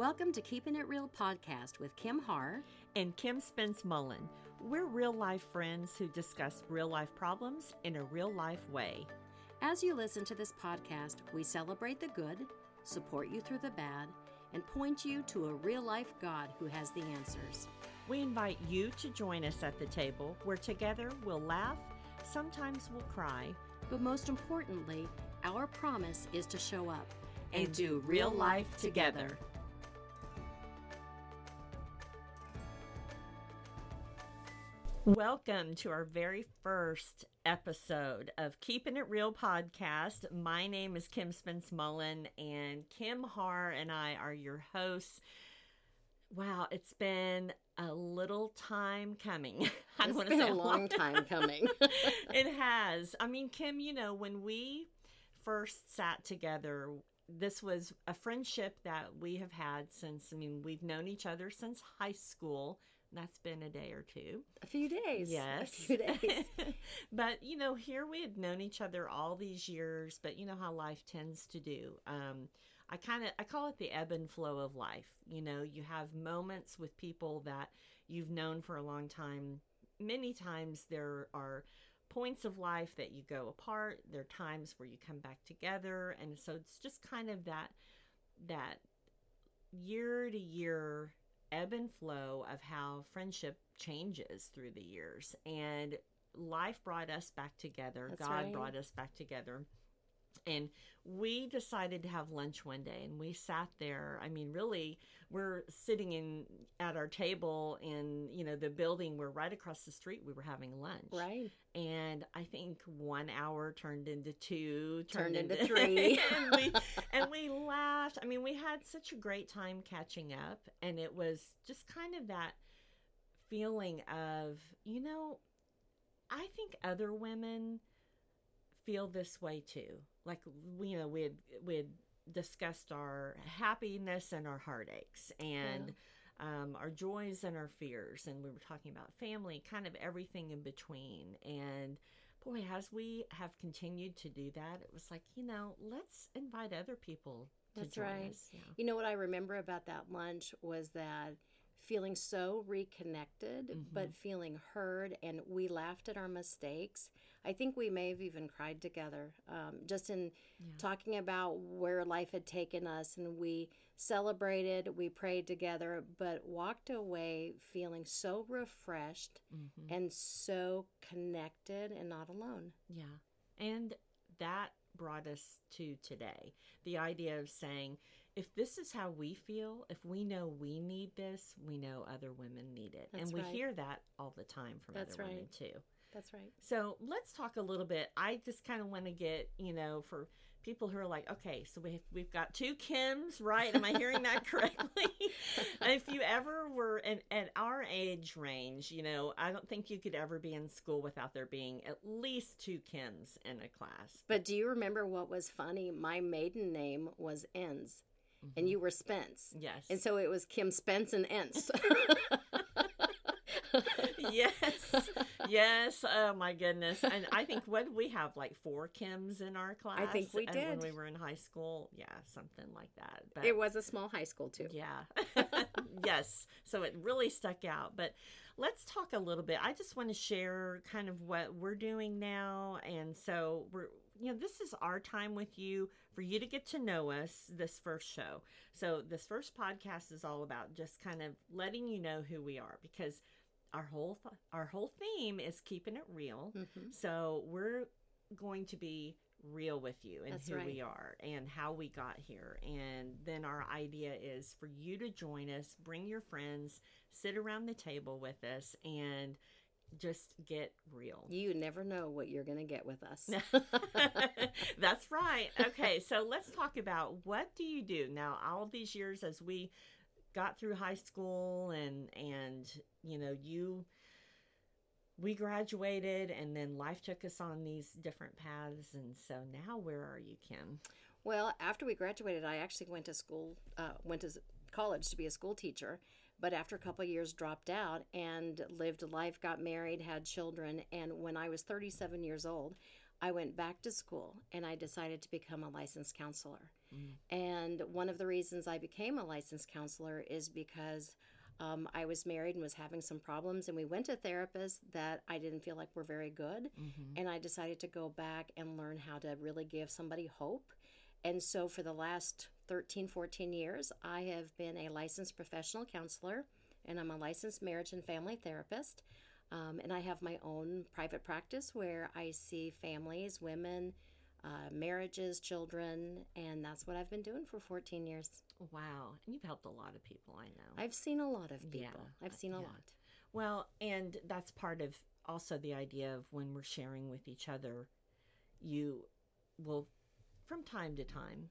Welcome to Keeping It Real podcast with Kim Haar and Kim Spence Mullen. We're real life friends who discuss real life problems in a real life way. As you listen to this podcast, we celebrate the good, support you through the bad, and point you to a real life God who has the answers. We invite you to join us at the table where together we'll laugh, sometimes we'll cry, but most importantly, our promise is to show up and, and do real life together. Welcome to our very first episode of Keeping It Real podcast. My name is Kim Spence Mullen, and Kim Haar and I are your hosts. Wow, it's been a little time coming. I it's been a long time coming. it has. I mean, Kim, you know, when we first sat together, this was a friendship that we have had since, I mean, we've known each other since high school. That's been a day or two. A few days. Yes. A few days. but, you know, here we had known each other all these years, but you know how life tends to do. Um, I kind of I call it the ebb and flow of life. You know, you have moments with people that you've known for a long time. Many times there are points of life that you go apart. There are times where you come back together, and so it's just kind of that that year to year ebb and flow of how friendship changes through the years. And life brought us back together. That's God right. brought us back together. And we decided to have lunch one day and we sat there. I mean, really, we're sitting in at our table in, you know, the building. We're right across the street. We were having lunch. Right. And I think one hour turned into two, turned, turned into, into, three. and, we, and we laughed. I mean, we had such a great time catching up. And it was just kind of that feeling of, you know, I think other women feel this way too like you know we had we had discussed our happiness and our heartaches and yeah. um, our joys and our fears and we were talking about family kind of everything in between and boy as we have continued to do that it was like you know let's invite other people that's right yeah. you know what i remember about that lunch was that feeling so reconnected, mm-hmm. but feeling heard. And we laughed at our mistakes. I think we may have even cried together, um, just in yeah. talking about where life had taken us. And we celebrated, we prayed together, but walked away feeling so refreshed mm-hmm. and so connected and not alone. Yeah. And that brought us to today. The idea of saying, if this is how we feel, if we know we need this, we know other women need it. That's and we right. hear that all the time from That's other right. women too. That's right. So let's talk a little bit. I just kind of want to get, you know, for people who are like, okay, so we've, we've got two Kims, right? Am I hearing that correctly? if you ever were in, at our age range, you know, I don't think you could ever be in school without there being at least two Kims in a class. But do you remember what was funny? My maiden name was Enns. Mm-hmm. And you were Spence. Yes. And so it was Kim Spence and Enns. yes, yes. Oh my goodness! And I think what we have like four Kims in our class. I think we did when we were in high school. Yeah, something like that. But it was a small high school too. Yeah. yes. So it really stuck out. But let's talk a little bit. I just want to share kind of what we're doing now, and so we're you know, this is our time with you for you to get to know us this first show. So, this first podcast is all about just kind of letting you know who we are because our whole th- our whole theme is keeping it real. Mm-hmm. So we're going to be real with you and That's who right. we are and how we got here. And then our idea is for you to join us, bring your friends, sit around the table with us and just get real. You never know what you're going to get with us. That's right. Okay, so let's talk about what do you do now all these years as we got through high school and and you know you we graduated and then life took us on these different paths. And so now where are you kim? Well after we graduated i actually went to school uh, went to college to be a school teacher but after a couple years dropped out and lived a life got married had children and when i was 37 years old i went back to school and i decided to become a licensed counselor Mm. And one of the reasons I became a licensed counselor is because um, I was married and was having some problems, and we went to therapists that I didn't feel like were very good. Mm-hmm. And I decided to go back and learn how to really give somebody hope. And so for the last 13, 14 years, I have been a licensed professional counselor, and I'm a licensed marriage and family therapist. Um, and I have my own private practice where I see families, women, uh, marriages, children, and that's what I've been doing for 14 years. Wow. And you've helped a lot of people, I know. I've seen a lot of people. Yeah. I've seen a yeah. lot. Well, and that's part of also the idea of when we're sharing with each other, you will, from time to time,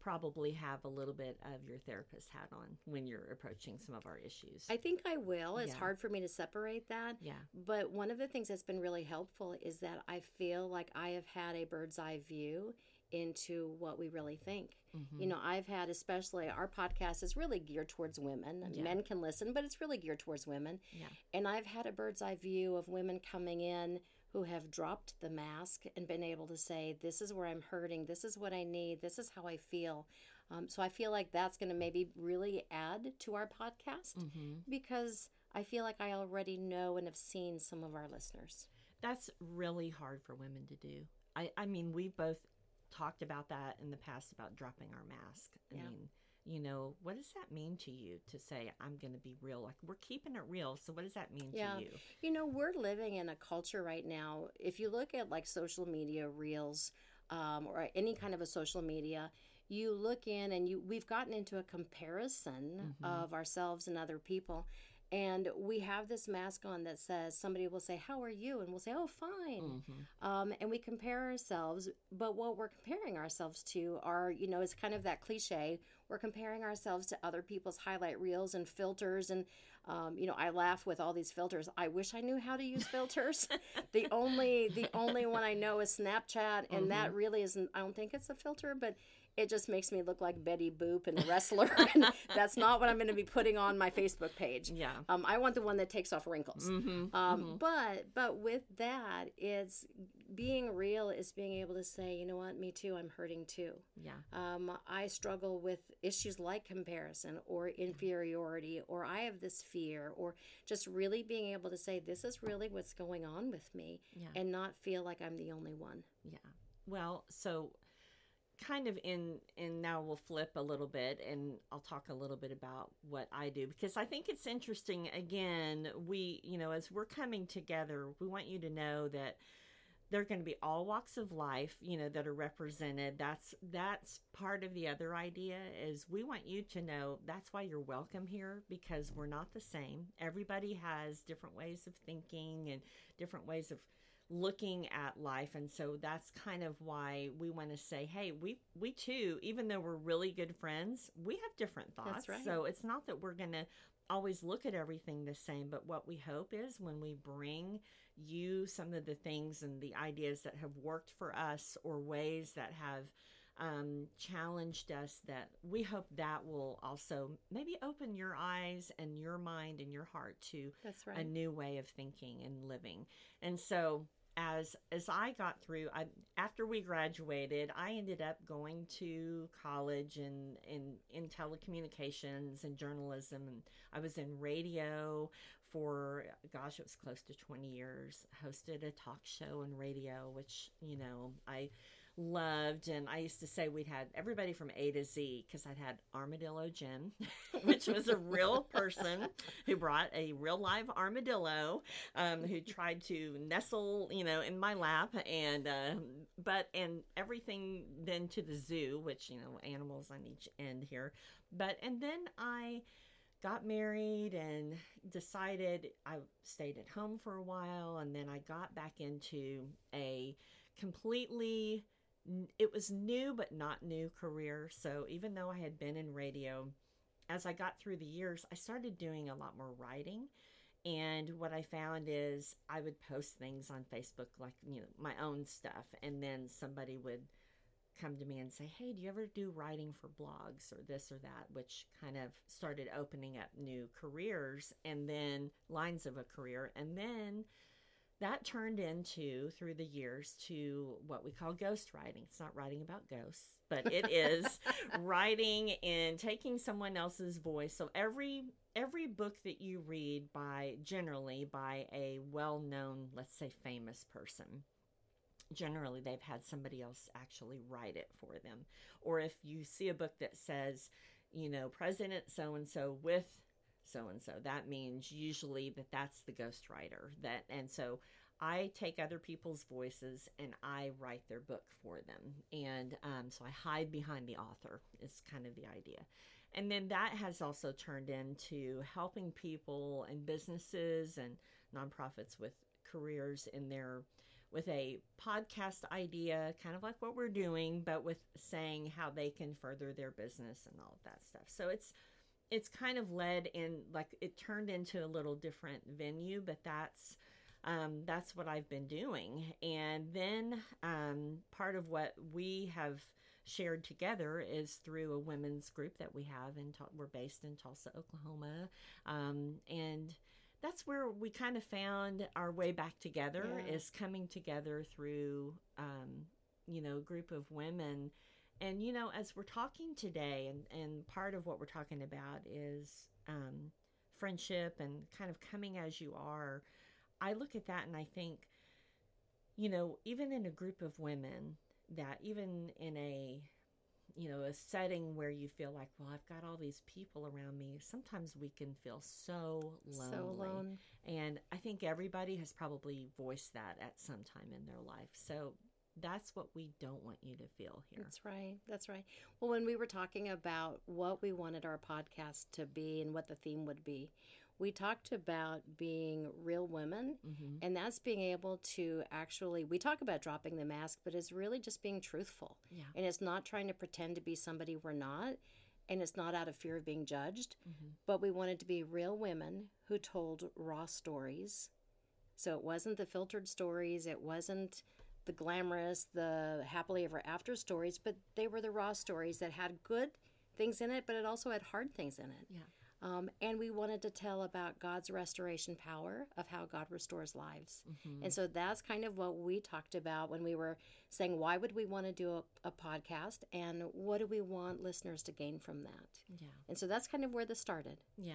probably have a little bit of your therapist hat on when you're approaching some of our issues. I think I will. It's yeah. hard for me to separate that. Yeah. But one of the things that's been really helpful is that I feel like I have had a bird's eye view into what we really think. Mm-hmm. You know, I've had, especially our podcast is really geared towards women. Yeah. Men can listen, but it's really geared towards women. Yeah. And I've had a bird's eye view of women coming in who have dropped the mask and been able to say, This is where I'm hurting. This is what I need. This is how I feel. Um, so I feel like that's going to maybe really add to our podcast mm-hmm. because I feel like I already know and have seen some of our listeners. That's really hard for women to do. I, I mean, we've both talked about that in the past about dropping our mask. I yeah. mean, you know, what does that mean to you to say, I'm going to be real? Like, we're keeping it real. So, what does that mean yeah. to you? You know, we're living in a culture right now. If you look at like social media reels um, or any kind of a social media, you look in and you we've gotten into a comparison mm-hmm. of ourselves and other people and we have this mask on that says somebody will say how are you and we'll say oh fine mm-hmm. um, and we compare ourselves but what we're comparing ourselves to are you know it's kind of that cliche we're comparing ourselves to other people's highlight reels and filters and um, you know i laugh with all these filters i wish i knew how to use filters the only the only one i know is snapchat and mm-hmm. that really isn't i don't think it's a filter but it just makes me look like Betty Boop and a wrestler. and that's not what I'm going to be putting on my Facebook page. Yeah. Um, I want the one that takes off wrinkles. Mm-hmm, um, mm-hmm. But but with that, it's being real is being able to say, you know what, me too, I'm hurting too. Yeah. Um, I struggle with issues like comparison or inferiority, or I have this fear, or just really being able to say, this is really what's going on with me, yeah. and not feel like I'm the only one. Yeah. Well, so kind of in and now we'll flip a little bit and I'll talk a little bit about what I do because I think it's interesting. Again we you know as we're coming together we want you to know that there are going to be all walks of life you know that are represented. That's that's part of the other idea is we want you to know that's why you're welcome here because we're not the same. Everybody has different ways of thinking and different ways of looking at life and so that's kind of why we want to say hey we we too even though we're really good friends we have different thoughts right. so it's not that we're going to always look at everything the same but what we hope is when we bring you some of the things and the ideas that have worked for us or ways that have um, challenged us that we hope that will also maybe open your eyes and your mind and your heart to That's right. a new way of thinking and living and so as as I got through, I, after we graduated, I ended up going to college and in, in telecommunications and journalism, and I was in radio for gosh, it was close to twenty years. Hosted a talk show and radio, which you know I loved. And I used to say we'd had everybody from A to Z because I'd had Armadillo Jim, which was a real person who brought a real live armadillo um, who tried to nestle, you know, in my lap. And, uh, but, and everything then to the zoo, which, you know, animals on each end here. But, and then I, got married and decided I stayed at home for a while and then I got back into a completely it was new but not new career. So even though I had been in radio, as I got through the years, I started doing a lot more writing. And what I found is I would post things on Facebook, like, you know, my own stuff. And then somebody would come to me and say, Hey, do you ever do writing for blogs or this or that? Which kind of started opening up new careers and then lines of a career. And then that turned into through the years to what we call ghost writing. It's not writing about ghosts, but it is writing and taking someone else's voice. So every every book that you read by generally by a well-known, let's say famous person, generally they've had somebody else actually write it for them. Or if you see a book that says, you know, President so and so with so and so. That means usually that that's the ghostwriter. That and so I take other people's voices and I write their book for them. And um, so I hide behind the author, is kind of the idea. And then that has also turned into helping people and businesses and nonprofits with careers in their with a podcast idea, kind of like what we're doing, but with saying how they can further their business and all of that stuff. So it's it's kind of led in like it turned into a little different venue, but that's um, that's what I've been doing. And then um, part of what we have shared together is through a women's group that we have, and we're based in Tulsa, Oklahoma, um, and that's where we kind of found our way back together yeah. is coming together through um, you know a group of women and you know as we're talking today and and part of what we're talking about is um, friendship and kind of coming as you are i look at that and i think you know even in a group of women that even in a you know a setting where you feel like well i've got all these people around me sometimes we can feel so lonely. so alone. And i think everybody has probably voiced that at some time in their life. So that's what we don't want you to feel here. That's right. That's right. Well, when we were talking about what we wanted our podcast to be and what the theme would be, we talked about being real women, mm-hmm. and that's being able to actually, we talk about dropping the mask, but it's really just being truthful. Yeah. And it's not trying to pretend to be somebody we're not, and it's not out of fear of being judged, mm-hmm. but we wanted to be real women who told raw stories. So it wasn't the filtered stories, it wasn't the glamorous, the happily ever after stories, but they were the raw stories that had good things in it, but it also had hard things in it. Yeah. Um, and we wanted to tell about God's restoration power of how God restores lives. Mm-hmm. And so that's kind of what we talked about when we were saying, why would we want to do a, a, podcast? And what do we want listeners to gain from that? Yeah. And so that's kind of where this started. Yeah.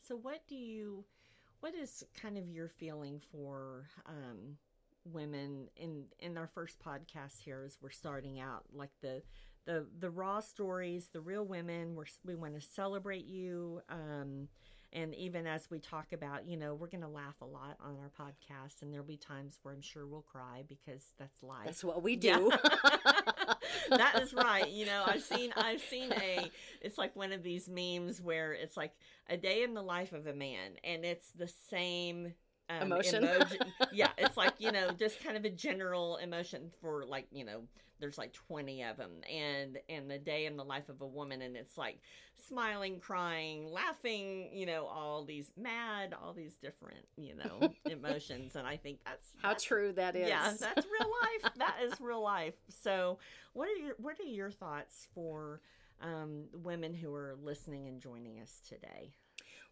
So, what do you, what is kind of your feeling for, um, women in in our first podcast here as we're starting out like the the the raw stories the real women we're, we want to celebrate you um and even as we talk about you know we're going to laugh a lot on our podcast and there'll be times where i'm sure we'll cry because that's life that's what we do yeah. that is right you know i've seen i've seen a it's like one of these memes where it's like a day in the life of a man and it's the same um, emotion. Emoji. yeah, it's like you know, just kind of a general emotion for like you know, there's like twenty of them, and and the day in the life of a woman, and it's like smiling, crying, laughing, you know, all these mad, all these different you know emotions, and I think that's how that's, true that is. Yeah, that's real life. that is real life. So, what are your what are your thoughts for um, women who are listening and joining us today?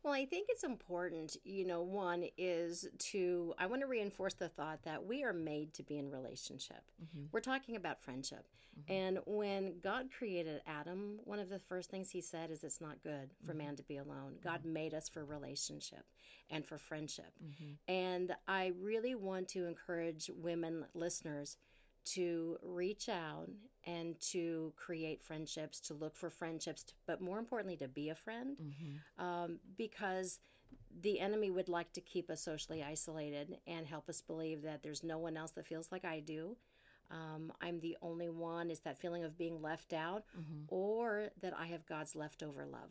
Well, I think it's important, you know, one is to, I want to reinforce the thought that we are made to be in relationship. Mm-hmm. We're talking about friendship. Mm-hmm. And when God created Adam, one of the first things he said is it's not good for mm-hmm. man to be alone. God mm-hmm. made us for relationship and for friendship. Mm-hmm. And I really want to encourage women listeners to reach out and to create friendships, to look for friendships, to, but more importantly, to be a friend, mm-hmm. um, because the enemy would like to keep us socially isolated and help us believe that there's no one else that feels like I do. Um, I'm the only one. Is that feeling of being left out, mm-hmm. or that I have God's leftover love?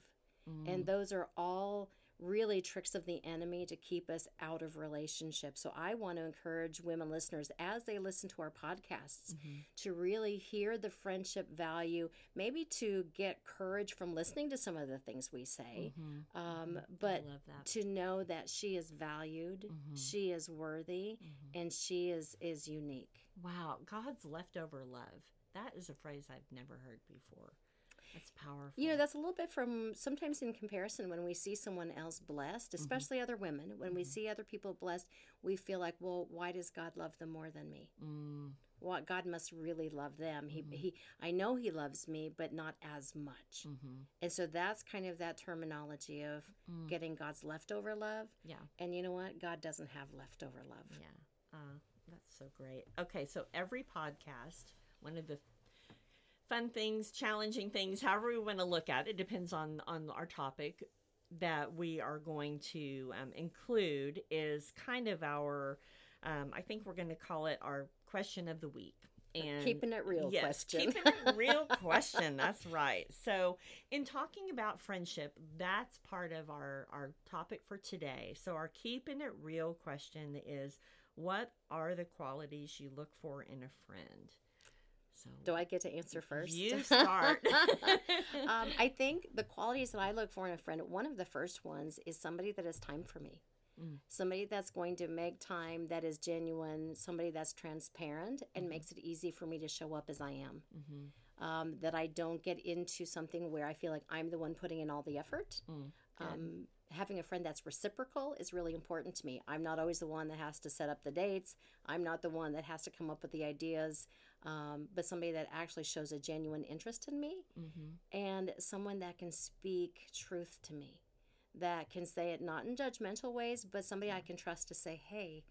Mm-hmm. And those are all really tricks of the enemy to keep us out of relationships. So I want to encourage women listeners as they listen to our podcasts mm-hmm. to really hear the friendship value, maybe to get courage from listening to some of the things we say, mm-hmm. um, mm-hmm. but to know that she is valued, mm-hmm. she is worthy, mm-hmm. and she is is unique. Wow, God's leftover love. That is a phrase I've never heard before. That's powerful. You know, that's a little bit from sometimes in comparison when we see someone else blessed, especially other women, when we see other people blessed, we feel like, well, why does God love them more than me? Mm, Well, God must really love them. He, he, I know He loves me, but not as much. mm-hmm. And so that's kind of that terminology of getting God's leftover love. Yeah. And you know what? God doesn't have leftover love. Yeah. Uh, that's so great. Okay, so every podcast, one of the fun things, challenging things, however we want to look at it, depends on on our topic that we are going to um, include is kind of our. Um, I think we're going to call it our question of the week. And Keeping it real yes, question. keeping it real question. That's right. So, in talking about friendship, that's part of our our topic for today. So, our keeping it real question is, what are the qualities you look for in a friend? So, Do I get to answer first? you start. um, I think the qualities that I look for in a friend, one of the first ones is somebody that has time for me. Mm. Somebody that's going to make time that is genuine, somebody that's transparent and Mm-hmm. makes it easy for me to show up as I am. Mhm. Um, that I don't get into something where I feel like I'm the one putting in all the effort. Mm. Um, having a friend that's reciprocal is really important to me. I'm not always the one that has to set up the dates. I'm not the one that has to come up with the ideas, um, but somebody that actually shows a genuine interest in me Mhm. and someone that can speak truth to me, that can say it not in judgmental ways, but somebody I can trust to say, hey,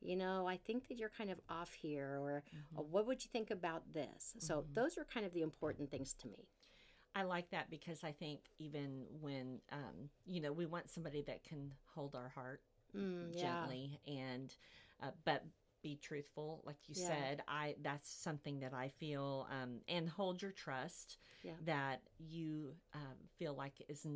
you know, I think that you're kind of off here, or "Uh, what would you think about this? So, those are kind of the important things to me. I like that because I think even when um, you know we want somebody that can hold our heart Mm, yeah. gently and uh, but be truthful like you Yeah. said i that's something that i feel um, and hold your trust Yeah. that you um, feel like is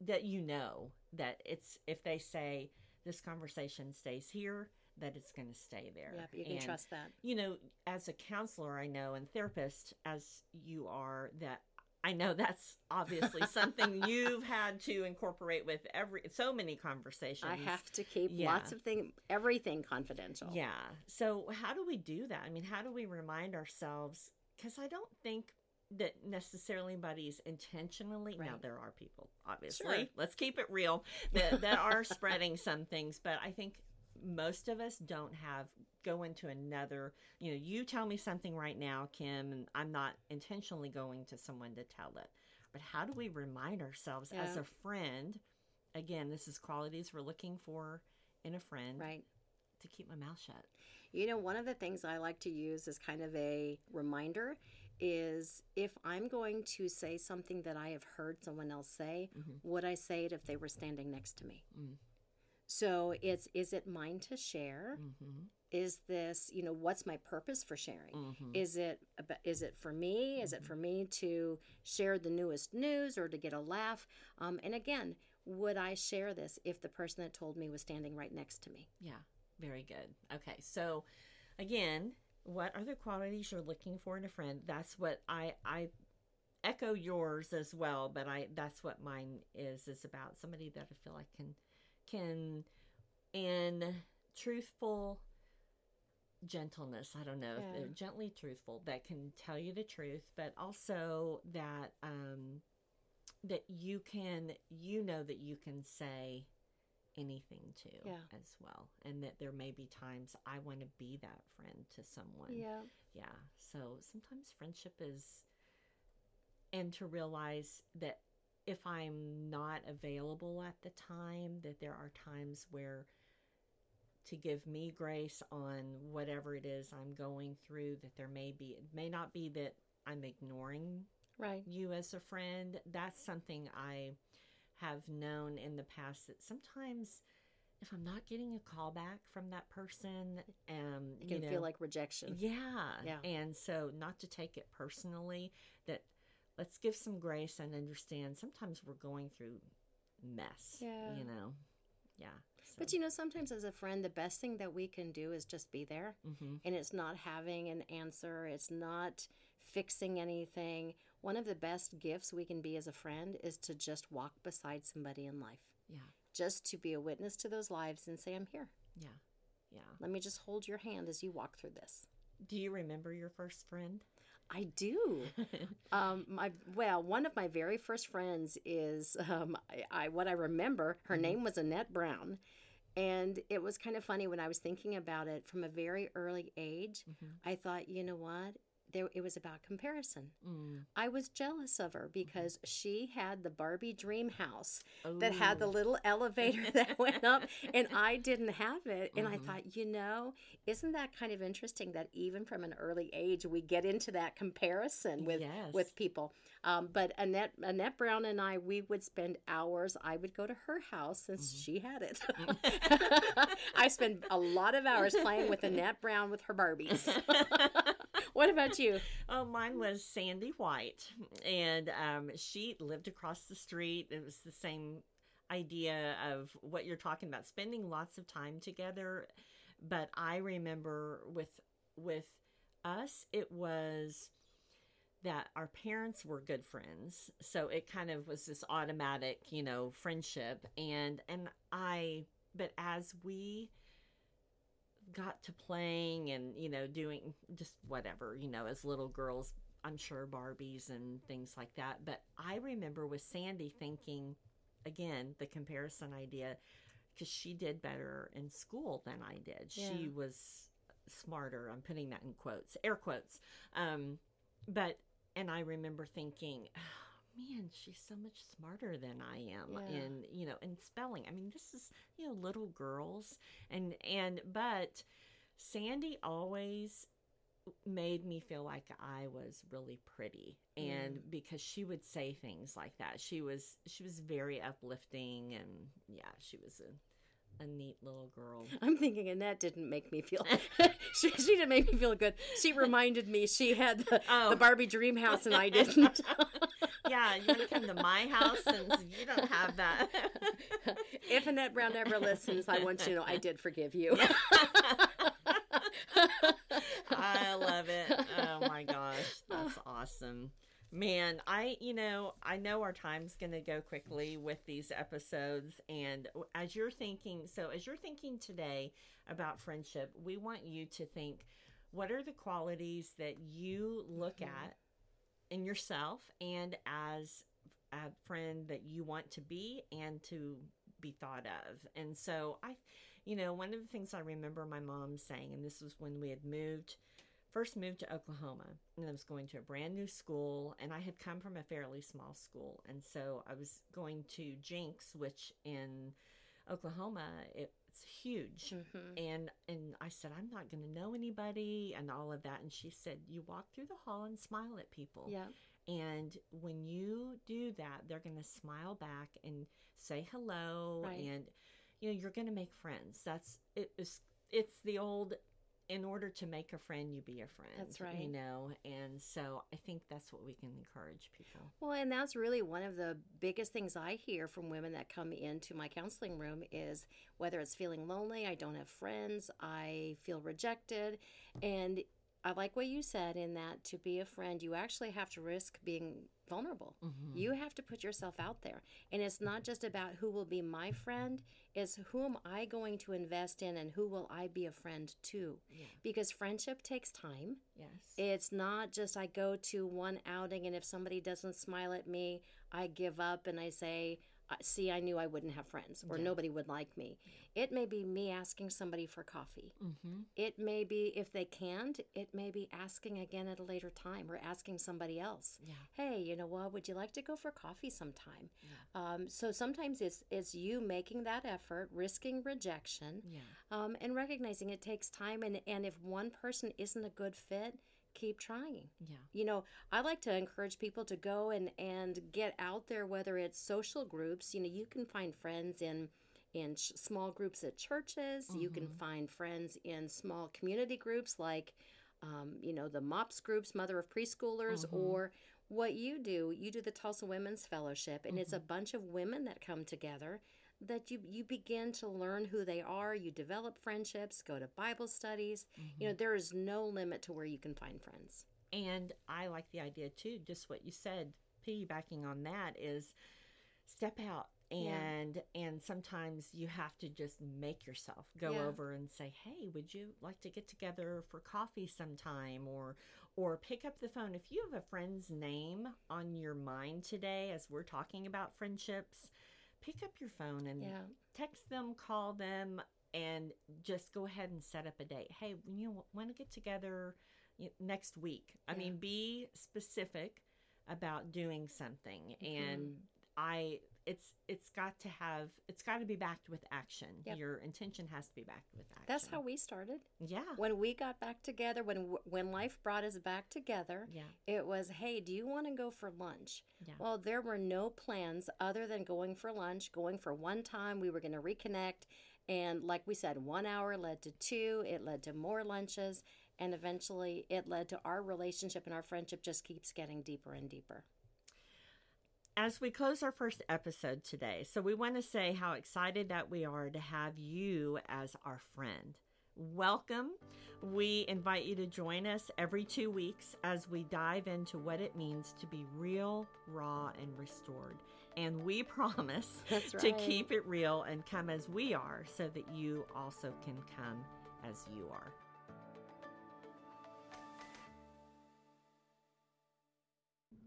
that you know that it's if they say this conversation stays here that it's going to stay there Yeah, you can And, trust that. you know as a counselor i know and therapist as you are that i know that's obviously something you've had to incorporate with every so many conversations I have to keep Yeah. lots of things, everything confidential. yeah. So, how do we do that? I mean, how do we remind ourselves? Because I don't think that necessarily anybody's intentionally. Now, there are people, obviously. Sure. Let's keep it real that, that are spreading some things, but I think most of us don't have go into another you know you tell me something right now kim and i'm not intentionally going to someone to tell it but how do we remind ourselves as a friend again this is qualities we're looking for in a friend Right. to keep my mouth shut. You know, one of the things I like to use as kind of a reminder is if I'm going to say something that I have heard someone else say, Mhm. would I say it if they were standing next to me? Mm. So it's is it mine to share? Mm-hmm. Is this, you know, what's my purpose for sharing? Mm-hmm. Is it is it for me? Is it for me to share the newest news or to get a laugh? Um, and again, would I share this if the person that told me was standing right next to me? Yeah, very good. Okay, so again, what are the qualities you're looking for in a friend? That's what I I echo yours as well, but I that's what mine is is about somebody that I feel like can can in truthful gentleness i don't know if Yeah. they're gently truthful that can tell you the truth but also that um that you can you know that you can say anything to Yeah. as well and that there may be times i want to be that friend to someone Yeah. yeah so sometimes friendship is and to realize that if i'm not available at the time that there are times where to give me grace on whatever it is i'm going through that there may be it may not be that i'm ignoring Right. you as a friend that's something i have known in the past that sometimes if i'm not getting a call back from that person um It can you know, feel like rejection. yeah. Yeah. And so not to take it personally let's give some grace and understand sometimes we're going through mess. Yeah. You know. Yeah. But you know, sometimes as a friend, the best thing that we can do is just be there. hmm And it's not having an answer, it's not fixing anything. One of the best gifts we can be as a friend is to just walk beside somebody in life, Yeah. just to be a witness to those lives and say, I'm here. Yeah. Yeah. Let me just hold your hand as you walk through this. Do you remember your first friend? I do. um, my well, one of my very first friends is um, I, I what I remember. Her mm-hmm. name was Annette Brown, and it was kind of funny when I was thinking about it from a very early age. Mm-hmm. I thought, you know what? There it was about comparison. Mm. I was jealous of her because mm-hmm. she had the Barbie dream house Ooh. that had the little elevator that went up and I didn't have it and mm-hmm. I thought, you know, isn't that kind of interesting that even from an early age we get into that comparison with yes. with people. Um, but Annette Annette Brown and I we would spend hours. I would go to her house since mm-hmm. she had it. I spent a lot of hours playing with Annette Brown with her Barbies. what about you? Oh, mine was Sandy White, and um, she lived across the street. It was the same idea of what you're talking about, spending lots of time together. But I remember with with us, it was that our parents were good friends so it kind of was this automatic you know friendship and and i but as we got to playing and you know doing just whatever you know as little girls i'm sure barbies and things like that. But i remember with sandy thinking again the comparison idea because she did better in school than i did. Yeah. she was smarter i'm putting that in quotes air quotes. Um, but and i remember thinking man, she's so much smarter than I am yeah. in, you know, in spelling. I mean, this is, you know, little girls and and but Sandy always made me feel like I was really pretty and mm. because she would say things like that. She was she was very uplifting and yeah, she was a a neat little girl. I'm thinking Annette didn't make me feel. she, she didn't make me feel good. She reminded me she had the, oh. the Barbie dream house and I didn't. Yeah, you want to come to my house since you don't have that. if Annette Brown ever listens, I want you to know I did forgive you. I love it. Oh my gosh, that's awesome. Man, I, you know, I know our time's going to go quickly with these episodes. And as you're thinking, so as you're thinking today about friendship, we want you to think what are the qualities that you look mm-hmm. at in yourself and as a friend that you want to be and to be thought of. And so I, you know, one of the things I remember my mom saying, and this was when we had moved, first moved to Oklahoma, and I was going to a brand new school, and I had come from a fairly small school. And so I was going to Jenks, which in Oklahoma, it, it's huge. Mm-hmm. And and I said, I'm not going to know anybody and all of that. And she said, you walk through the hall and smile at people. Yeah. And when you do that, they're going to smile back and say hello, right. and you know you're going to make friends. That's it is. It's the old in order to make a friend, you be a friend. That's right. You know, and so I think that's what we can encourage people. Well, and that's really one of the biggest things I hear from women that come into my counseling room is whether it's feeling lonely, I don't have friends, I feel rejected, and I like what you said in that to be a friend, you actually have to risk being vulnerable. Mm-hmm. You have to put yourself out there. And it's not just about who will be my friend, it's who am I going to invest in and who will I be a friend to? Yeah. Because friendship takes time. Yes. It's not just I go to one outing and if somebody doesn't smile at me, I give up and I say, see, I knew I wouldn't have friends or yeah. nobody would like me. It may be me asking somebody for coffee. Mm-hmm. It may be, if they can't, it may be asking again at a later time or asking somebody else. Yeah. Hey, you know what? Would you like to go for coffee sometime? Yeah. Um, so sometimes it's it's you making that effort, risking rejection, yeah. um, and recognizing it takes time. And and if one person isn't a good fit, keep trying. Yeah. You know, I like to encourage people to go and and get out there whether it's social groups, you know, you can find friends in in ch- small groups at churches, mm-hmm. you can mm-hmm. find friends in small community groups like um, you know, the MOPS groups, Mother of Preschoolers mm-hmm. or what you do, you do the Tulsa Women's Fellowship and mm-hmm. it's a mm-hmm. bunch of women that come together that you you begin to learn who they are you develop friendships go to bible studies mm-hmm. you know mm-hmm. there is no limit to where you can find friends and i like the idea too just what you said piggybacking on that is step out and yeah. and and sometimes you have to just make yourself go Yeah. over and say, "Hey, would you like to get together for coffee sometime?" or or pick up the phone if you have a friend's name on your mind today as we're talking about friendships. Pick up your phone and Yeah. text them, call them, and just go ahead and set up a date. Hey, when you want to get together next week? I Yeah. mean, be specific about doing something, and Mm-hmm. I it's it's got to have it's got to be backed with action. Yep. Your intention has to be backed with action. That's how we started. Yeah. When we got back together, when when life brought us back together, Yeah. it was, "Hey, do you want to go for lunch?" Yeah. Well, there were no plans other than going for lunch, going for one time. We were going to reconnect, and like we said, one hour led to two. It led to more lunches, and eventually, it led to our relationship and our friendship just keeps getting deeper and deeper. As we close our first episode today, so we want to say how excited that we are to have you as our friend. Welcome. We invite you to join us every two weeks as we dive into what it means to be real, raw, and restored. And we promise That's to keep it real and come as we are so that you also can come as you are.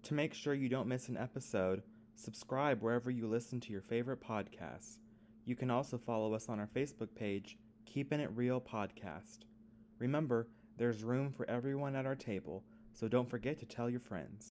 To make sure you don't miss an episode, subscribe wherever you listen to your favorite podcasts. You can also follow us on our Facebook page, Keeping It Real Podcast. Remember, there's room for everyone at our table, so don't forget to tell your friends.